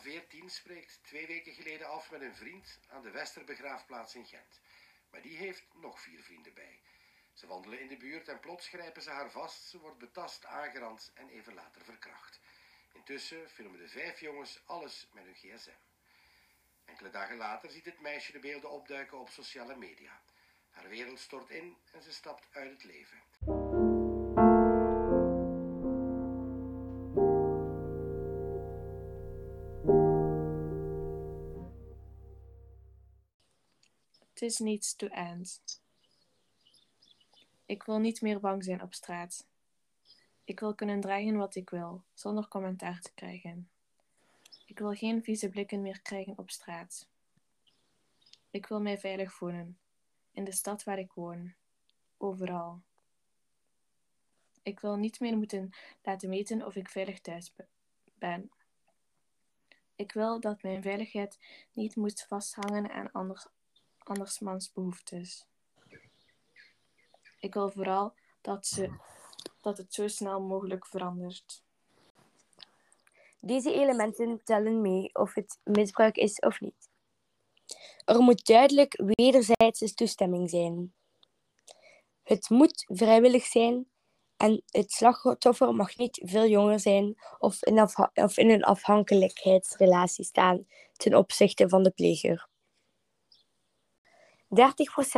veertien spreekt twee weken geleden af met een vriend aan de Westerbegraafplaats in Gent. Maar die heeft nog vier vrienden bij. Ze wandelen in de buurt en plots grijpen ze haar vast. Ze wordt betast, aangerand en even later verkracht. Intussen filmen de vijf jongens alles met hun gsm. Enkele dagen later ziet het meisje de beelden opduiken op sociale media. Haar wereld stort in en ze stapt uit het leven. Het is niets to end. Ik wil niet meer bang zijn op straat. Ik wil kunnen dragen wat ik wil, zonder commentaar te krijgen. Ik wil geen vieze blikken meer krijgen op straat. Ik wil mij veilig voelen, in de stad waar ik woon, overal. Ik wil niet meer moeten laten weten of ik veilig thuis ben. Ik wil dat mijn veiligheid niet moet vasthangen aan anders, andersmans behoeftes. Ik wil vooral dat, ze, dat het zo snel mogelijk verandert. Deze elementen tellen mee of het misbruik is of niet. Er moet duidelijk wederzijdse toestemming zijn. Het moet vrijwillig zijn en het slachtoffer mag niet veel jonger zijn of in, of in een afhankelijkheidsrelatie staan ten opzichte van de pleger. 30%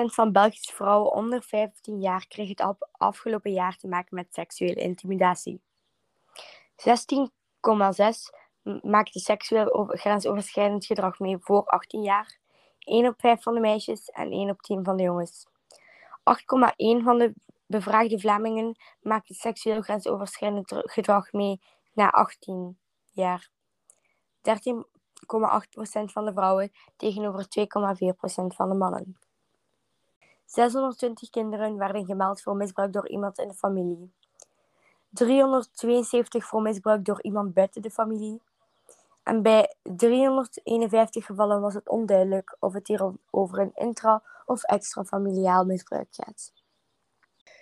van Belgische vrouwen onder 15 jaar kreeg het afgelopen jaar te maken met seksuele intimidatie. 16,6 maakte seksueel grensoverschrijdend gedrag mee voor 18 jaar. 1 op 5 van de meisjes en 1 op 10 van de jongens. 8,1 van de bevraagde Vlamingen maakte seksueel grensoverschrijdend gedrag mee na 18 jaar. 13,8% van de vrouwen tegenover 2,4% van de mannen. 620 kinderen werden gemeld voor misbruik door iemand in de familie. 372 voor misbruik door iemand buiten de familie. En bij 351 gevallen was het onduidelijk of het hier over een intra- of extrafamiliaal misbruik gaat.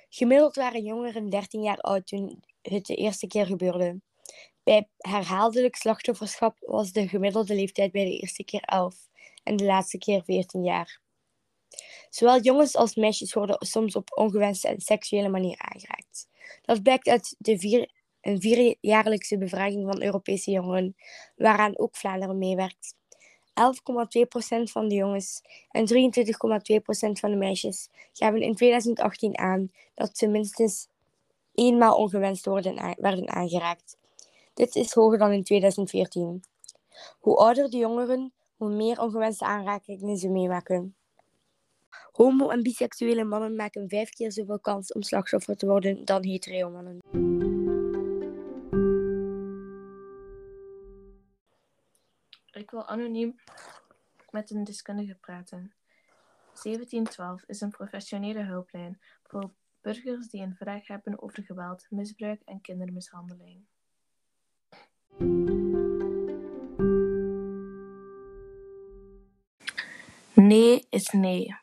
Gemiddeld waren jongeren 13 jaar oud toen het de eerste keer gebeurde. Bij herhaaldelijk slachtofferschap was de gemiddelde leeftijd bij de eerste keer 11 en de laatste keer 14 jaar. Zowel jongens als meisjes worden soms op ongewenste en seksuele manier aangeraakt. Dat blijkt uit de vier, een vierjaarlijkse bevraging van Europese jongeren, waaraan ook Vlaanderen meewerkt. 11,2% van de jongens en 23,2% van de meisjes gaven in 2018 aan dat ze minstens eenmaal ongewenst worden, werden aangeraakt. Dit is hoger dan in 2014. Hoe ouder de jongeren, hoe meer ongewenste aanrakingen ze meemaken. Homo- en biseksuele mannen maken vijf keer zoveel kans om slachtoffer te worden dan hetero mannen. Ik wil anoniem met een deskundige praten. 1712 is een professionele hulplijn voor burgers die een vraag hebben over geweld, misbruik en kindermishandeling. Nee is nee.